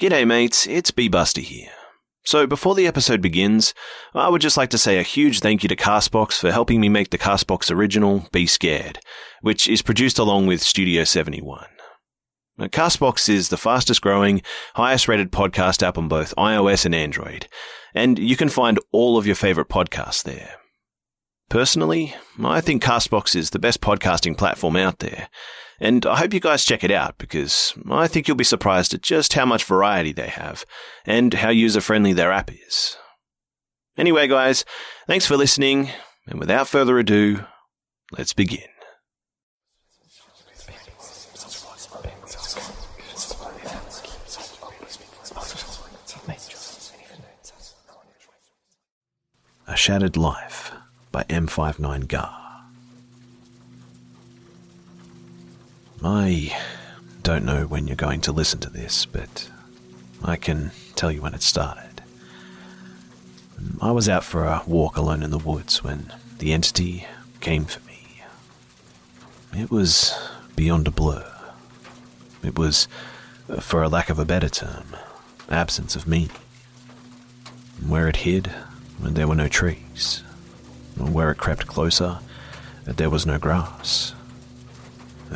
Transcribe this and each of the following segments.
G'day, mates. It's B Buster here. So, before the episode begins, I would just like to say a huge thank you to Castbox for helping me make the Castbox original, Be Scared, which is produced along with Studio 71. Now, Castbox is the fastest growing, highest rated podcast app on both iOS and Android, and you can find all of your favorite podcasts there. Personally, I think Castbox is the best podcasting platform out there, and I hope you guys check it out because I think you'll be surprised at just how much variety they have and how user friendly their app is. Anyway, guys, thanks for listening, and without further ado, let's begin. A Shattered Life by M59 Gar. I don't know when you're going to listen to this, but I can tell you when it started. I was out for a walk alone in the woods when the entity came for me. It was beyond a blur. It was, for a lack of a better term, absence of meaning. Where it hid, there were no trees. Where it crept closer, there was no grass.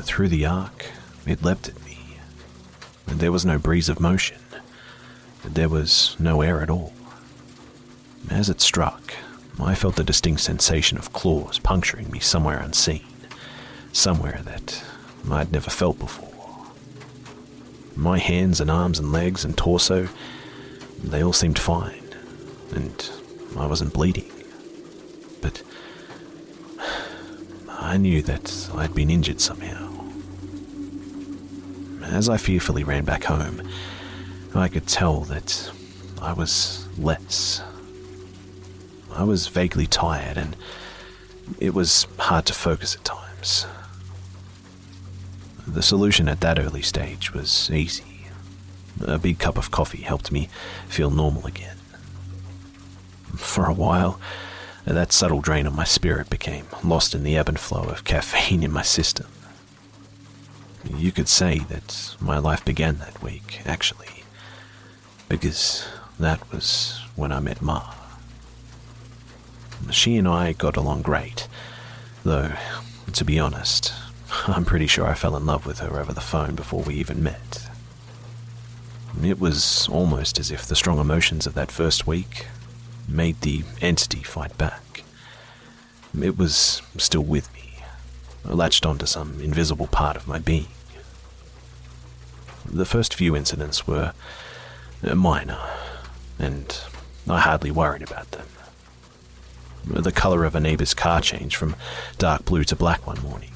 Through the arc, it leapt at me. And there was no breeze of motion. There was no air at all. As it struck, I felt the distinct sensation of claws puncturing me somewhere unseen, somewhere that I'd never felt before. My hands and arms and legs and torso, they all seemed fine, and I wasn't bleeding. But I knew that I'd been injured somehow. As I fearfully ran back home, I could tell that I was less. I was vaguely tired, and it was hard to focus at times. The solution at that early stage was easy. A big cup of coffee helped me feel normal again. For a while, that subtle drain on my spirit became lost in the ebb and flow of caffeine in my system. You could say that my life began that week, actually, because that was when I met Ma. She and I got along great, though, to be honest, I'm pretty sure I fell in love with her over the phone before we even met. It was almost as if the strong emotions of that first week made the entity fight back. It was still with me, latched onto some invisible part of my being. The first few incidents were uh, minor, and I hardly worried about them. The colour of a neighbour's car changed from dark blue to black one morning,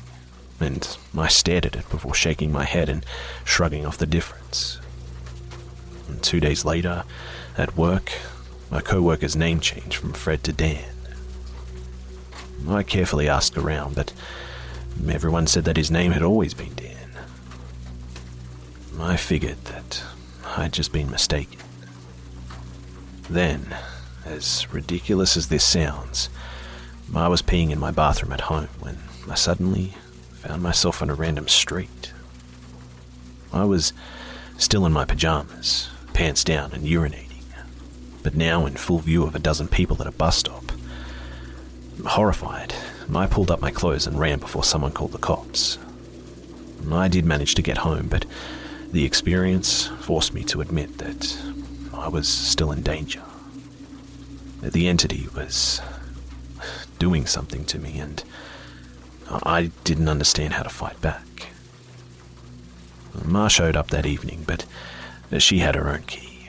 and I stared at it before shaking my head and shrugging off the difference. And two days later, at work, my co worker's name changed from Fred to Dan. I carefully asked around, but everyone said that his name had always been Dan. I figured that I'd just been mistaken. Then, as ridiculous as this sounds, I was peeing in my bathroom at home when I suddenly found myself on a random street. I was still in my pajamas, pants down and urinating but now in full view of a dozen people at a bus stop. Horrified, I pulled up my clothes and ran before someone called the cops. I did manage to get home, but the experience forced me to admit that I was still in danger. The entity was doing something to me, and I didn't understand how to fight back. Ma showed up that evening, but she had her own key.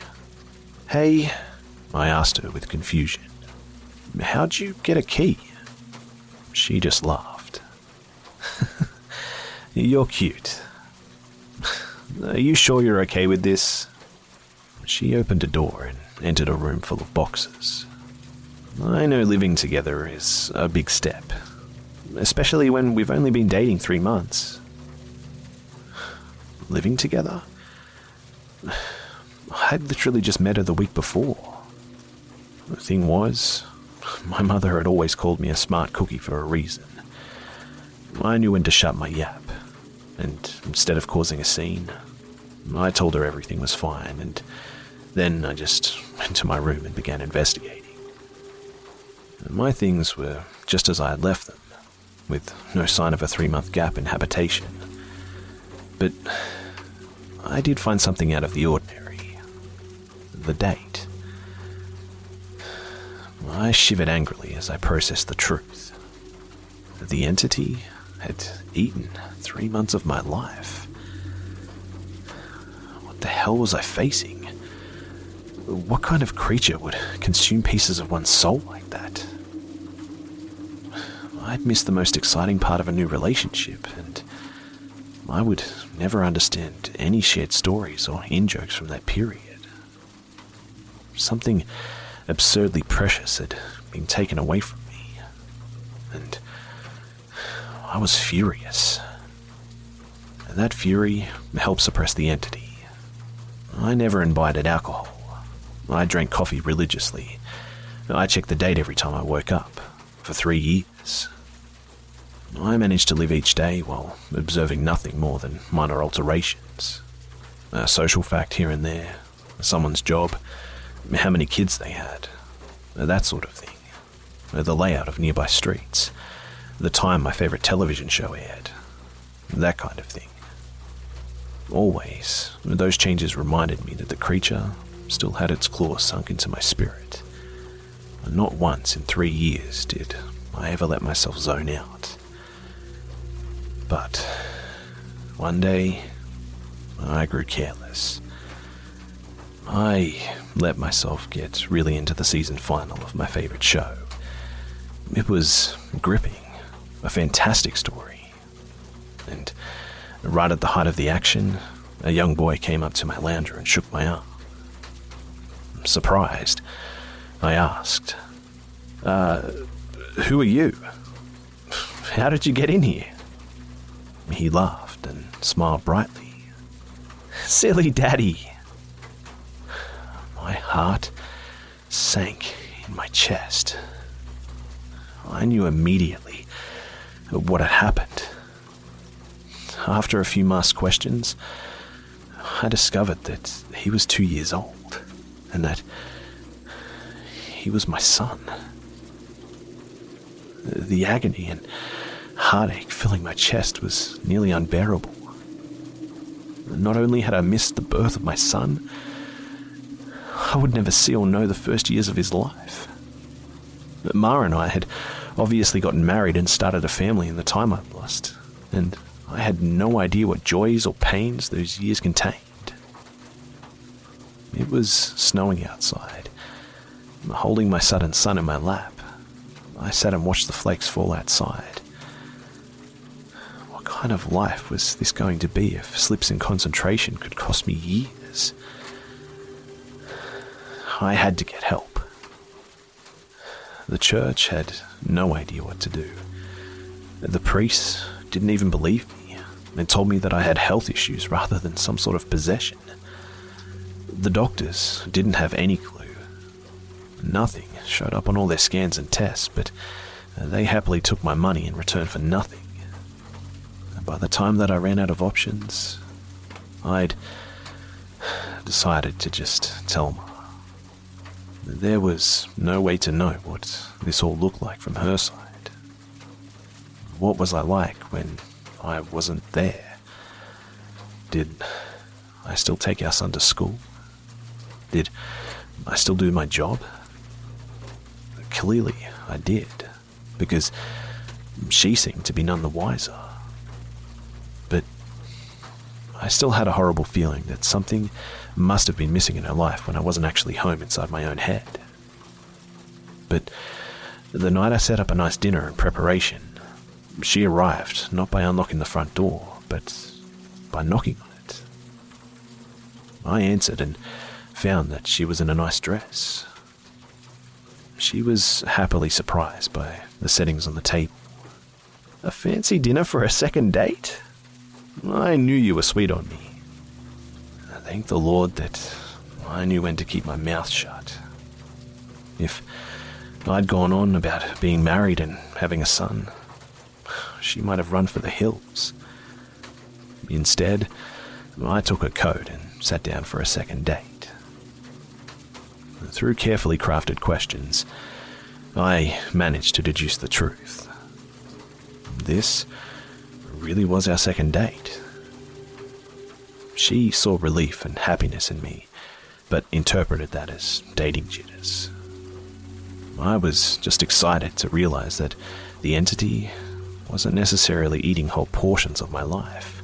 Hey, I asked her with confusion. How'd you get a key? She just laughed. you're cute. Are you sure you're okay with this? She opened a door and entered a room full of boxes. I know living together is a big step, especially when we've only been dating three months. Living together? I'd literally just met her the week before. The thing was, my mother had always called me a smart cookie for a reason. I knew when to shut my yap, and instead of causing a scene, I told her everything was fine, and then I just went to my room and began investigating. My things were just as I had left them, with no sign of a three month gap in habitation. But I did find something out of the ordinary the date. I shivered angrily as I processed the truth. The entity had eaten three months of my life. What the hell was I facing? What kind of creature would consume pieces of one's soul like that? I'd missed the most exciting part of a new relationship, and I would never understand any shared stories or in jokes from that period. Something absurdly precious had been taken away from me, and I was furious. And That fury helped suppress the entity. I never imbibed alcohol. I drank coffee religiously. I checked the date every time I woke up, for three years. I managed to live each day while observing nothing more than minor alterations. A social fact here and there, someone's job, how many kids they had, that sort of thing. The layout of nearby streets, the time my favourite television show aired, that kind of thing. Always, those changes reminded me that the creature still had its claws sunk into my spirit. Not once in three years did I ever let myself zone out. But one day, I grew careless. I let myself get really into the season final of my favorite show. It was gripping, a fantastic story. And right at the height of the action, a young boy came up to my lounger and shook my arm. Surprised, I asked, Uh, who are you? How did you get in here? He laughed and smiled brightly. Silly daddy. Heart sank in my chest. I knew immediately what had happened. After a few masked questions, I discovered that he was two years old and that he was my son. The agony and heartache filling my chest was nearly unbearable. Not only had I missed the birth of my son, I would never see or know the first years of his life. But Ma and I had obviously gotten married and started a family in the time I'd lost, and I had no idea what joys or pains those years contained. It was snowing outside. Holding my sudden son in my lap, I sat and watched the flakes fall outside What kind of life was this going to be if slips in concentration could cost me years? I had to get help. The church had no idea what to do. The priests didn't even believe me and told me that I had health issues rather than some sort of possession. The doctors didn't have any clue. Nothing showed up on all their scans and tests, but they happily took my money in return for nothing. By the time that I ran out of options, I'd decided to just tell Ma. There was no way to know what this all looked like from her side. What was I like when I wasn't there? Did I still take our son to school? Did I still do my job? Clearly, I did, because she seemed to be none the wiser. I still had a horrible feeling that something must have been missing in her life when I wasn't actually home inside my own head. But the night I set up a nice dinner in preparation, she arrived not by unlocking the front door, but by knocking on it. I answered and found that she was in a nice dress. She was happily surprised by the settings on the table. A fancy dinner for a second date? I knew you were sweet on me. I thank the Lord that I knew when to keep my mouth shut. If I'd gone on about being married and having a son, she might have run for the hills. Instead, I took her coat and sat down for a second date. Through carefully crafted questions, I managed to deduce the truth. This really was our second date. She saw relief and happiness in me, but interpreted that as dating jitters. I was just excited to realize that the entity wasn't necessarily eating whole portions of my life.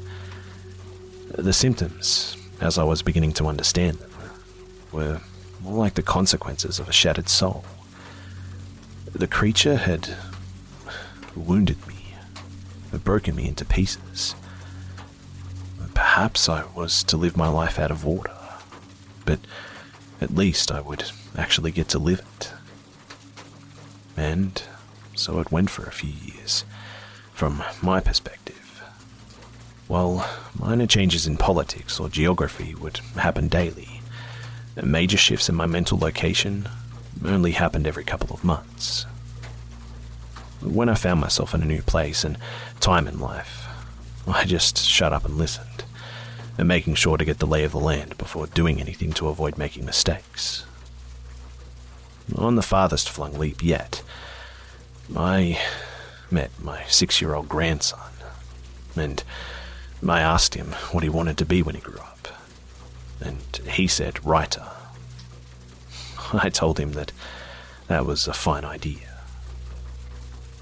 The symptoms, as I was beginning to understand them, were more like the consequences of a shattered soul. The creature had wounded me, had broken me into pieces. Perhaps I was to live my life out of order, but at least I would actually get to live it. And so it went for a few years, from my perspective. While minor changes in politics or geography would happen daily, major shifts in my mental location only happened every couple of months. When I found myself in a new place and time in life, I just shut up and listened, and making sure to get the lay of the land before doing anything to avoid making mistakes. On the farthest flung leap yet, I met my six year old grandson, and I asked him what he wanted to be when he grew up, and he said writer. I told him that that was a fine idea.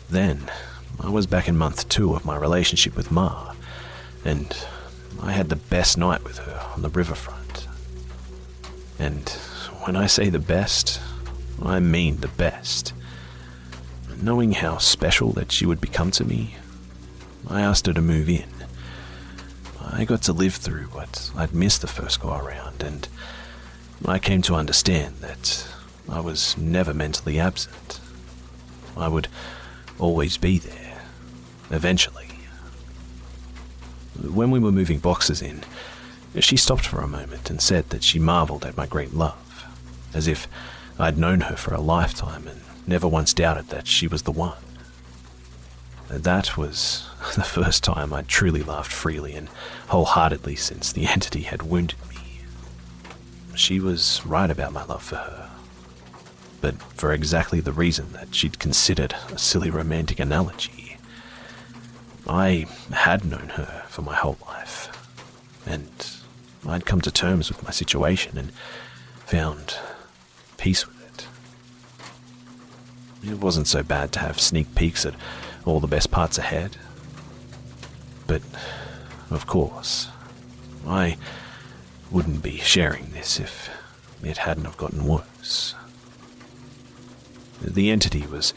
Then, I was back in month two of my relationship with Ma, and I had the best night with her on the riverfront. And when I say the best, I mean the best. Knowing how special that she would become to me, I asked her to move in. I got to live through what I'd missed the first go around, and I came to understand that I was never mentally absent. I would always be there, eventually. When we were moving boxes in, she stopped for a moment and said that she marveled at my great love, as if I'd known her for a lifetime and never once doubted that she was the one. That was the first time I'd truly laughed freely and wholeheartedly since the entity had wounded me. She was right about my love for her, but for exactly the reason that she'd considered a silly romantic analogy. I had known her for my whole life, and I'd come to terms with my situation and found peace with it. It wasn't so bad to have sneak peeks at all the best parts ahead. But, of course, I wouldn't be sharing this if it hadn't have gotten worse. The entity was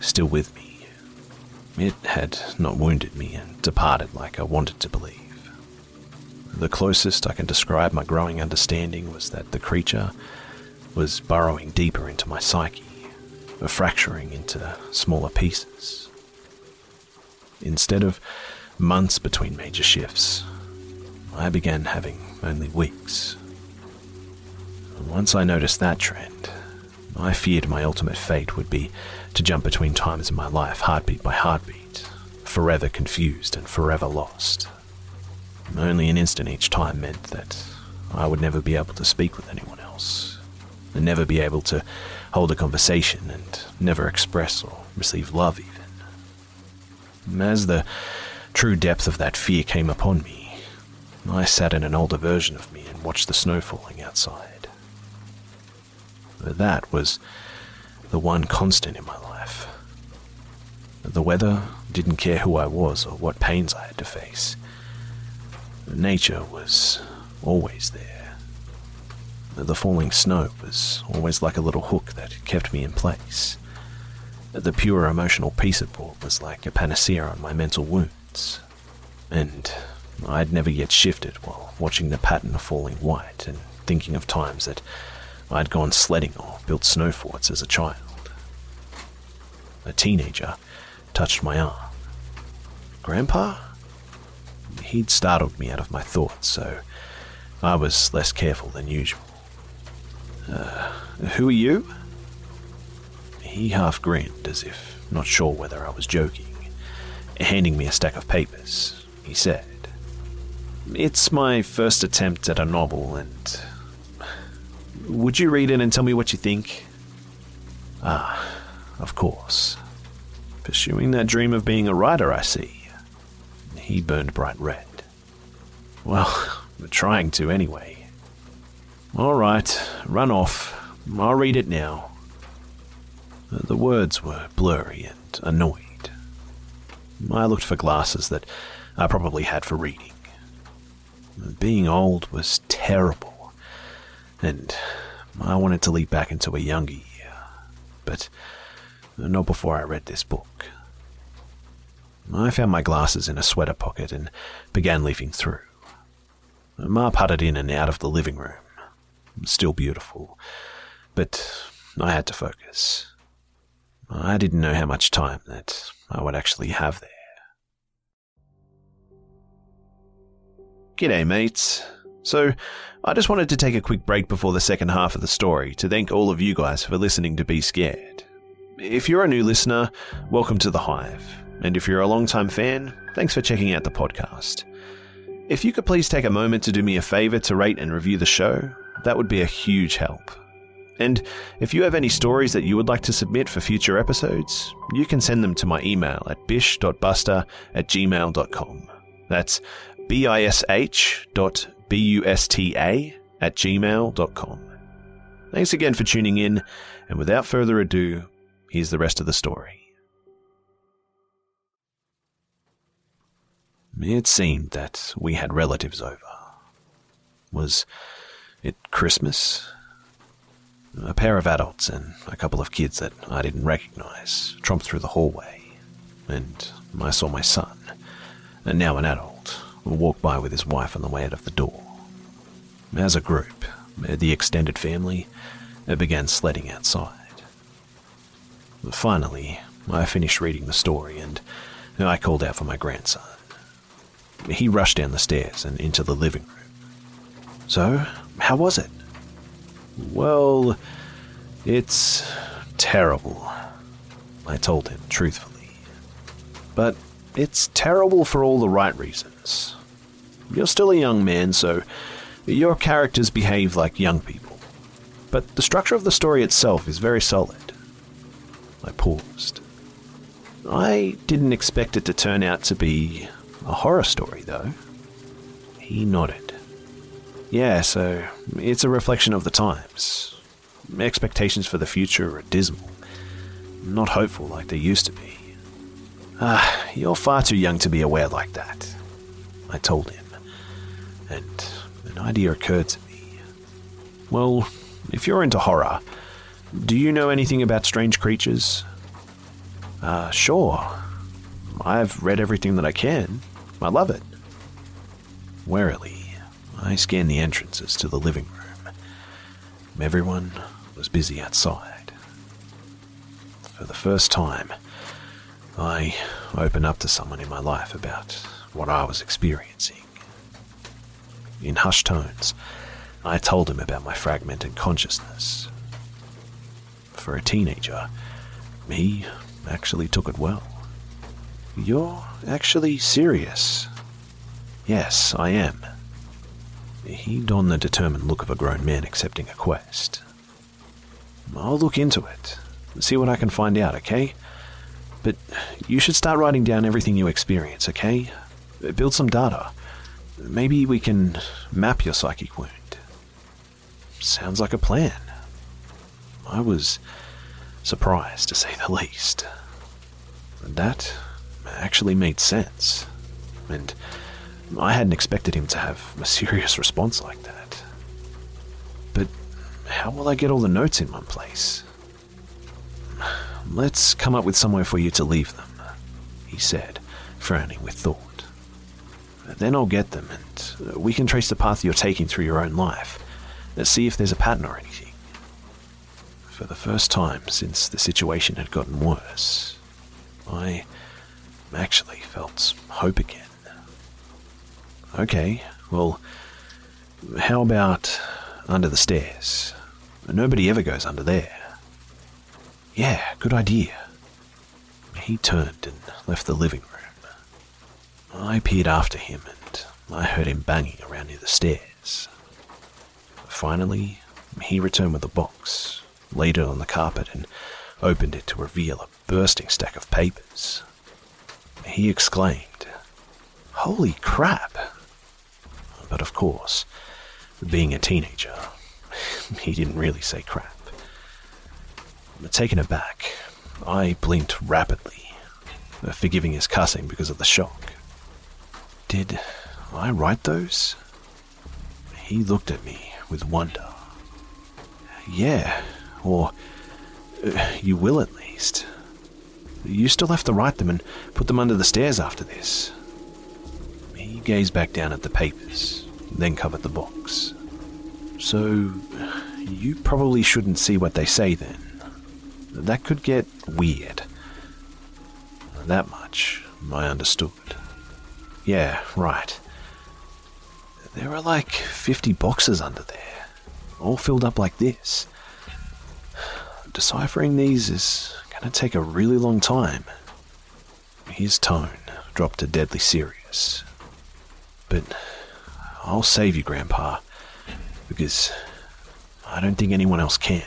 still with me. It had not wounded me and departed like I wanted to believe. The closest I can describe my growing understanding was that the creature was burrowing deeper into my psyche, fracturing into smaller pieces. Instead of months between major shifts, I began having only weeks. Once I noticed that trend, I feared my ultimate fate would be to jump between times in my life, heartbeat by heartbeat, forever confused and forever lost. Only an instant each time meant that I would never be able to speak with anyone else, and never be able to hold a conversation, and never express or receive love, even. As the true depth of that fear came upon me, I sat in an older version of me and watched the snow falling outside. But That was the one constant in my life. The weather didn't care who I was or what pains I had to face. Nature was always there. The falling snow was always like a little hook that kept me in place. The pure emotional peace it brought was like a panacea on my mental wounds. And I'd never yet shifted while watching the pattern of falling white and thinking of times that I'd gone sledding or built snow forts as a child. A teenager touched my arm. Grandpa? He'd startled me out of my thoughts, so I was less careful than usual. Uh, who are you? He half grinned, as if not sure whether I was joking. Handing me a stack of papers, he said, It's my first attempt at a novel, and. Would you read it and tell me what you think? Ah, of course. Pursuing that dream of being a writer, I see. He burned bright red. Well, we're trying to anyway. All right, run off. I'll read it now. The words were blurry and annoyed. I looked for glasses that I probably had for reading. Being old was terrible, and I wanted to leap back into a younger year, but not before I read this book. I found my glasses in a sweater pocket and began leafing through. Ma putted in and out of the living room. Still beautiful, but I had to focus. I didn't know how much time that I would actually have there. G'day, mates. So, I just wanted to take a quick break before the second half of the story to thank all of you guys for listening to Be Scared. If you're a new listener, welcome to the Hive. And if you're a long-time fan, thanks for checking out the podcast. If you could please take a moment to do me a favor to rate and review the show, that would be a huge help. And if you have any stories that you would like to submit for future episodes, you can send them to my email at bish.buster at gmail.com. That's B-I-S-H dot B-U-S-T-A at gmail.com. Thanks again for tuning in, and without further ado, here's the rest of the story. It seemed that we had relatives over. Was it Christmas? A pair of adults and a couple of kids that I didn't recognize tromped through the hallway, and I saw my son, and now an adult, walk by with his wife on the way out of the door. As a group, the extended family began sledding outside. Finally, I finished reading the story and I called out for my grandson. He rushed down the stairs and into the living room. So, how was it? Well, it's terrible, I told him truthfully. But it's terrible for all the right reasons. You're still a young man, so your characters behave like young people. But the structure of the story itself is very solid. I paused. I didn't expect it to turn out to be a horror story, though. He nodded. Yeah, so it's a reflection of the times. Expectations for the future are dismal, not hopeful like they used to be. Ah, you're far too young to be aware like that, I told him, and an idea occurred to me. Well, if you're into horror, do you know anything about strange creatures? Uh, sure. I've read everything that I can. I love it. Warily, I scanned the entrances to the living room. Everyone was busy outside. For the first time, I opened up to someone in my life about what I was experiencing. In hushed tones, I told him about my fragmented consciousness. For a teenager, he actually took it well. You're actually serious? Yes, I am. He donned the determined look of a grown man accepting a quest. I'll look into it, see what I can find out, okay? But you should start writing down everything you experience, okay? Build some data. Maybe we can map your psychic wound. Sounds like a plan. I was surprised, to say the least. That actually made sense. And I hadn't expected him to have a serious response like that. But how will I get all the notes in one place? Let's come up with somewhere for you to leave them, he said, frowning with thought. Then I'll get them, and we can trace the path you're taking through your own life. Let's see if there's a pattern or anything. For the first time since the situation had gotten worse, I actually felt hope again. Okay, well, how about under the stairs? Nobody ever goes under there. Yeah, good idea. He turned and left the living room. I peered after him, and I heard him banging around near the stairs. Finally, he returned with a box, laid it on the carpet, and opened it to reveal a bursting stack of papers. He exclaimed, Holy crap! But of course, being a teenager, he didn't really say crap. Taken aback, I blinked rapidly, forgiving his cussing because of the shock. Did I write those? He looked at me with wonder. Yeah, or uh, you will at least. You still have to write them and put them under the stairs after this. He gazed back down at the papers, then covered the box. So, you probably shouldn't see what they say then. That could get weird. That much I understood. Yeah, right. There are like 50 boxes under there, all filled up like this. Deciphering these is going to take a really long time. His tone dropped to deadly serious. But I'll save you, Grandpa, because I don't think anyone else can.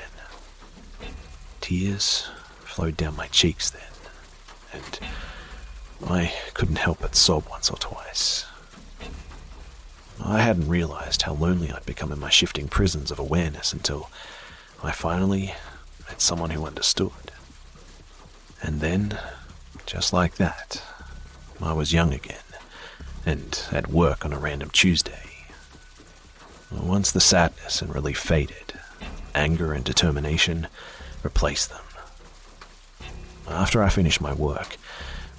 Tears flowed down my cheeks then, and I couldn't help but sob once or twice. I hadn't realized how lonely I'd become in my shifting prisons of awareness until I finally met someone who understood. And then, just like that, I was young again, and at work on a random Tuesday. Once the sadness and relief faded, anger and determination replaced them. After I finished my work,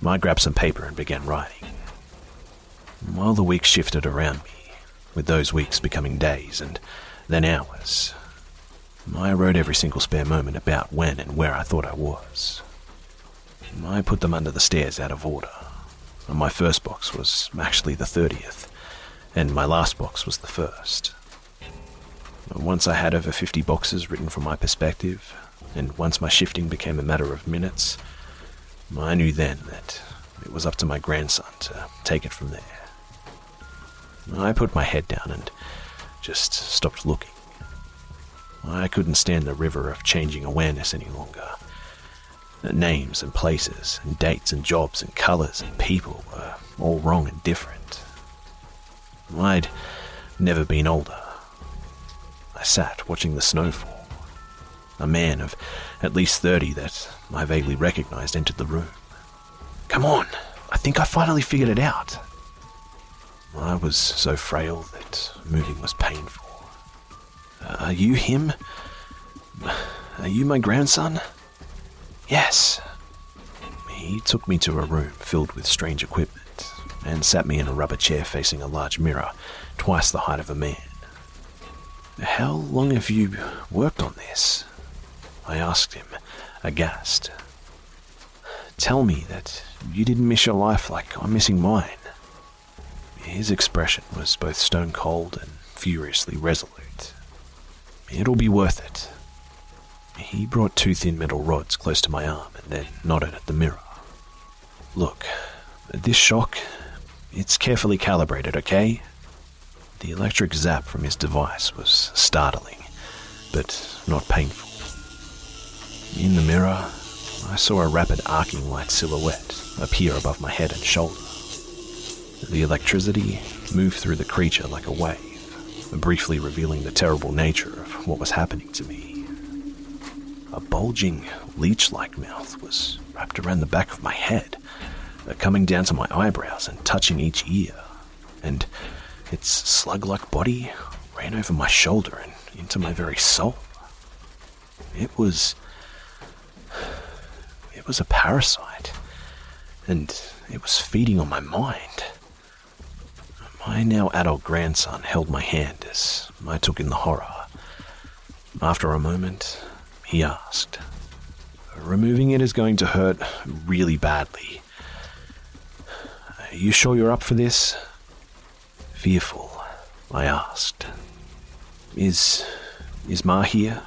I grabbed some paper and began writing. While the weeks shifted around me, with those weeks becoming days and then hours, I wrote every single spare moment about when and where I thought I was. I put them under the stairs out of order. My first box was actually the 30th, and my last box was the first. Once I had over 50 boxes written from my perspective, and once my shifting became a matter of minutes, I knew then that it was up to my grandson to take it from there. I put my head down and just stopped looking. I couldn't stand the river of changing awareness any longer. The names and places, and dates and jobs and colours and people were all wrong and different. I'd never been older. I sat watching the snowfall a man of at least 30 that I vaguely recognized entered the room. Come on, I think I finally figured it out. I was so frail that moving was painful. Uh, are you him? Are you my grandson? Yes. He took me to a room filled with strange equipment and sat me in a rubber chair facing a large mirror, twice the height of a man. How long have you worked on this? I asked him, aghast. Tell me that you didn't miss your life like I'm missing mine. His expression was both stone cold and furiously resolute. It'll be worth it. He brought two thin metal rods close to my arm and then nodded at the mirror. Look, this shock, it's carefully calibrated, okay? The electric zap from his device was startling, but not painful. In the mirror, I saw a rapid arcing white silhouette appear above my head and shoulder. The electricity moved through the creature like a wave, briefly revealing the terrible nature what was happening to me. A bulging, leech like mouth was wrapped around the back of my head, uh, coming down to my eyebrows and touching each ear, and its slug like body ran over my shoulder and into my very soul. It was it was a parasite, and it was feeding on my mind. My now adult grandson held my hand as I took in the horror. After a moment, he asked, Removing it is going to hurt really badly. Are you sure you're up for this? Fearful, I asked. Is. is Ma here?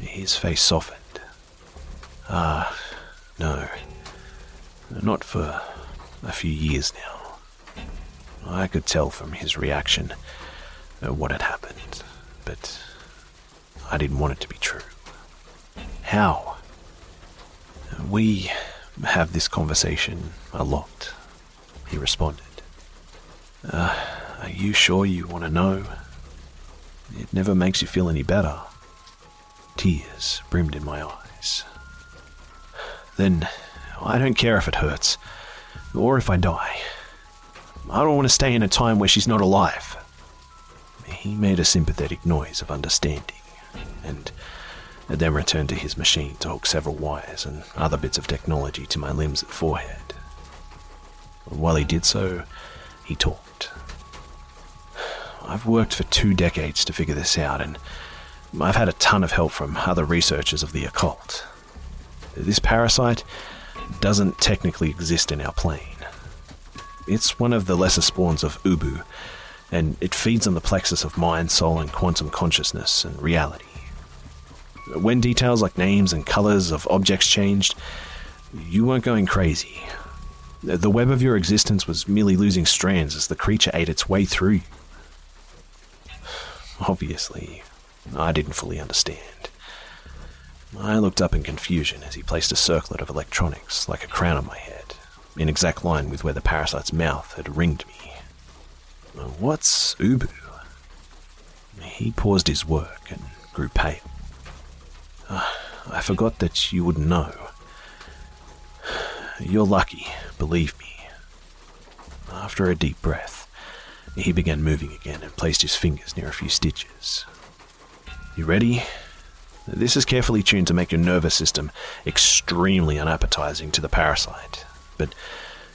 His face softened. Ah, no. Not for a few years now. I could tell from his reaction uh, what had happened, but I didn't want it to be true. How? We have this conversation a lot, he responded. Uh, are you sure you want to know? It never makes you feel any better. Tears brimmed in my eyes. Then I don't care if it hurts, or if I die. I don't want to stay in a time where she's not alive. He made a sympathetic noise of understanding, and then returned to his machine to hook several wires and other bits of technology to my limbs and forehead. While he did so, he talked. I've worked for two decades to figure this out, and I've had a ton of help from other researchers of the occult. This parasite doesn't technically exist in our plane. It's one of the lesser spawns of Ubu, and it feeds on the plexus of mind, soul, and quantum consciousness and reality. When details like names and colors of objects changed, you weren't going crazy. The web of your existence was merely losing strands as the creature ate its way through you. Obviously, I didn't fully understand. I looked up in confusion as he placed a circlet of electronics, like a crown on my head, in exact line with where the parasite's mouth had ringed me. What's Ubu? He paused his work and grew pale. Uh, I forgot that you wouldn't know. You're lucky, believe me. After a deep breath, he began moving again and placed his fingers near a few stitches. You ready? This is carefully tuned to make your nervous system extremely unappetizing to the parasite, but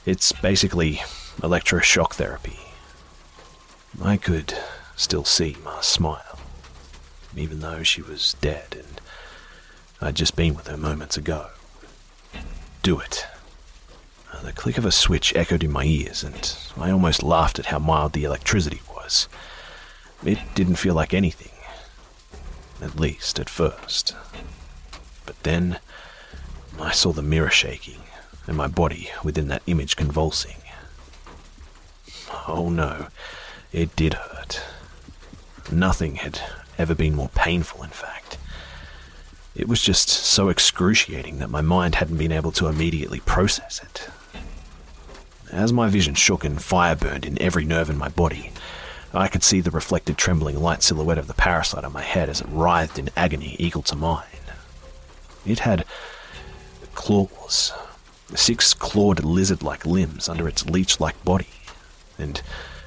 it's basically electroshock therapy. I could still see Ma smile, even though she was dead and I'd just been with her moments ago. Do it. Uh, the click of a switch echoed in my ears, and I almost laughed at how mild the electricity was. It didn't feel like anything, at least at first. But then I saw the mirror shaking, and my body within that image convulsing. Oh no, it did hurt. Nothing had ever been more painful, in fact. It was just so excruciating that my mind hadn't been able to immediately process it. As my vision shook and fire burned in every nerve in my body, I could see the reflected trembling light silhouette of the parasite on my head as it writhed in agony equal to mine. It had claws, six clawed lizard like limbs under its leech like body, and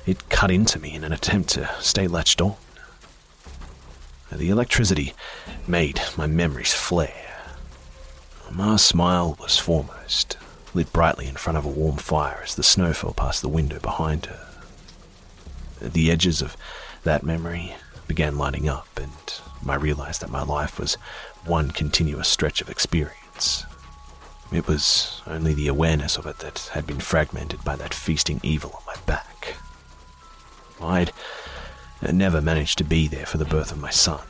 it cut into me in an attempt to stay latched on. The electricity made my memories flare. Ma's smile was foremost, lit brightly in front of a warm fire as the snow fell past the window behind her. The edges of that memory began lighting up, and I realized that my life was one continuous stretch of experience. It was only the awareness of it that had been fragmented by that feasting evil on my back. I'd never managed to be there for the birth of my son.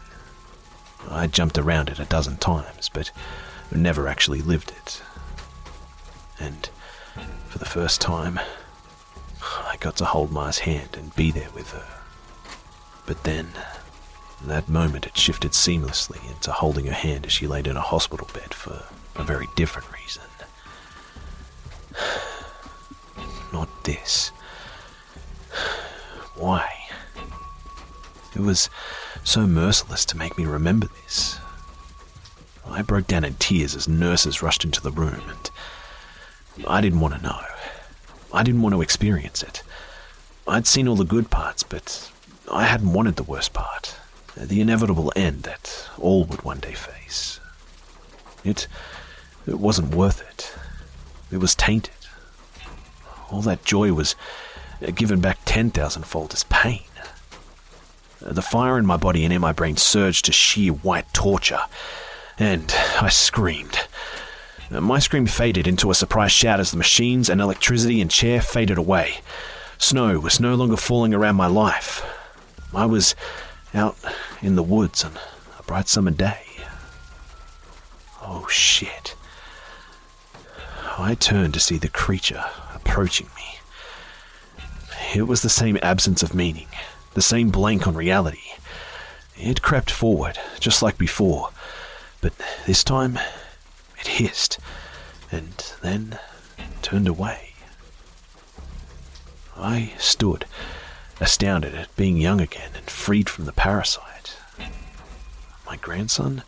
I'd jumped around it a dozen times, but never actually lived it. And for the first time, I got to hold Ma's hand and be there with her. But then, that moment had shifted seamlessly into holding her hand as she laid in a hospital bed for a very different reason. Not this. Why? It was so merciless to make me remember this. I broke down in tears as nurses rushed into the room, and I didn't want to know. I didn't want to experience it. I'd seen all the good parts, but I hadn't wanted the worst part the inevitable end that all would one day face. It, it wasn't worth it. It was tainted. All that joy was Uh, given back 10,000 fold as pain. Uh, the fire in my body and in my brain surged to sheer white torture, and I screamed. Uh, my scream faded into a surprised shout as the machines and electricity and chair faded away. Snow was no longer falling around my life. I was out in the woods on a bright summer day. Oh shit. I turned to see the creature approaching me. It was the same absence of meaning, the same blank on reality. It crept forward, just like before, but this time it hissed and then turned away. I stood, astounded at being young again and freed from the parasite. My grandson,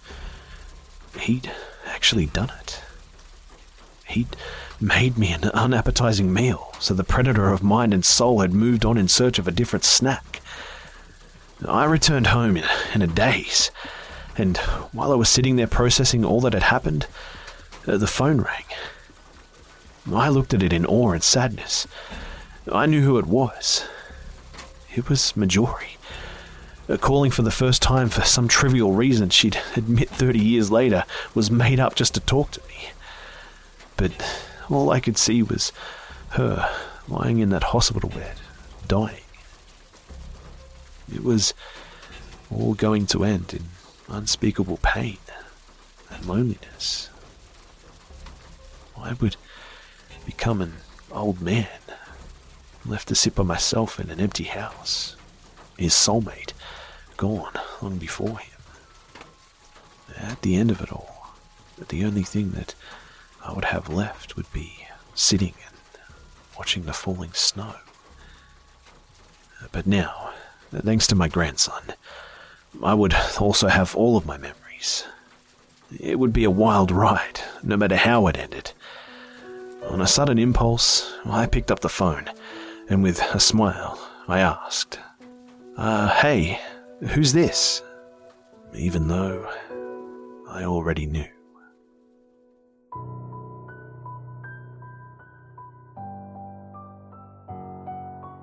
he'd actually done it. He'd made me an unappetizing meal, so the predator of mind and soul had moved on in search of a different snack. I returned home in, in a daze, and while I was sitting there processing all that had happened, uh, the phone rang. I looked at it in awe and sadness. I knew who it was. It was Marjorie. Uh, calling for the first time for some trivial reason she'd admit 30 years later was made up just to talk to me. But all I could see was her lying in that hospital bed, dying. It was all going to end in unspeakable pain and loneliness. I would become an old man, left to sit by myself in an empty house, his soulmate gone long before him. At the end of it all, the only thing that I would have left would be sitting and watching the falling snow. But now, thanks to my grandson, I would also have all of my memories. It would be a wild ride, no matter how it ended. On a sudden impulse, I picked up the phone, and with a smile, I asked, uh, hey, who's this? Even though I already knew.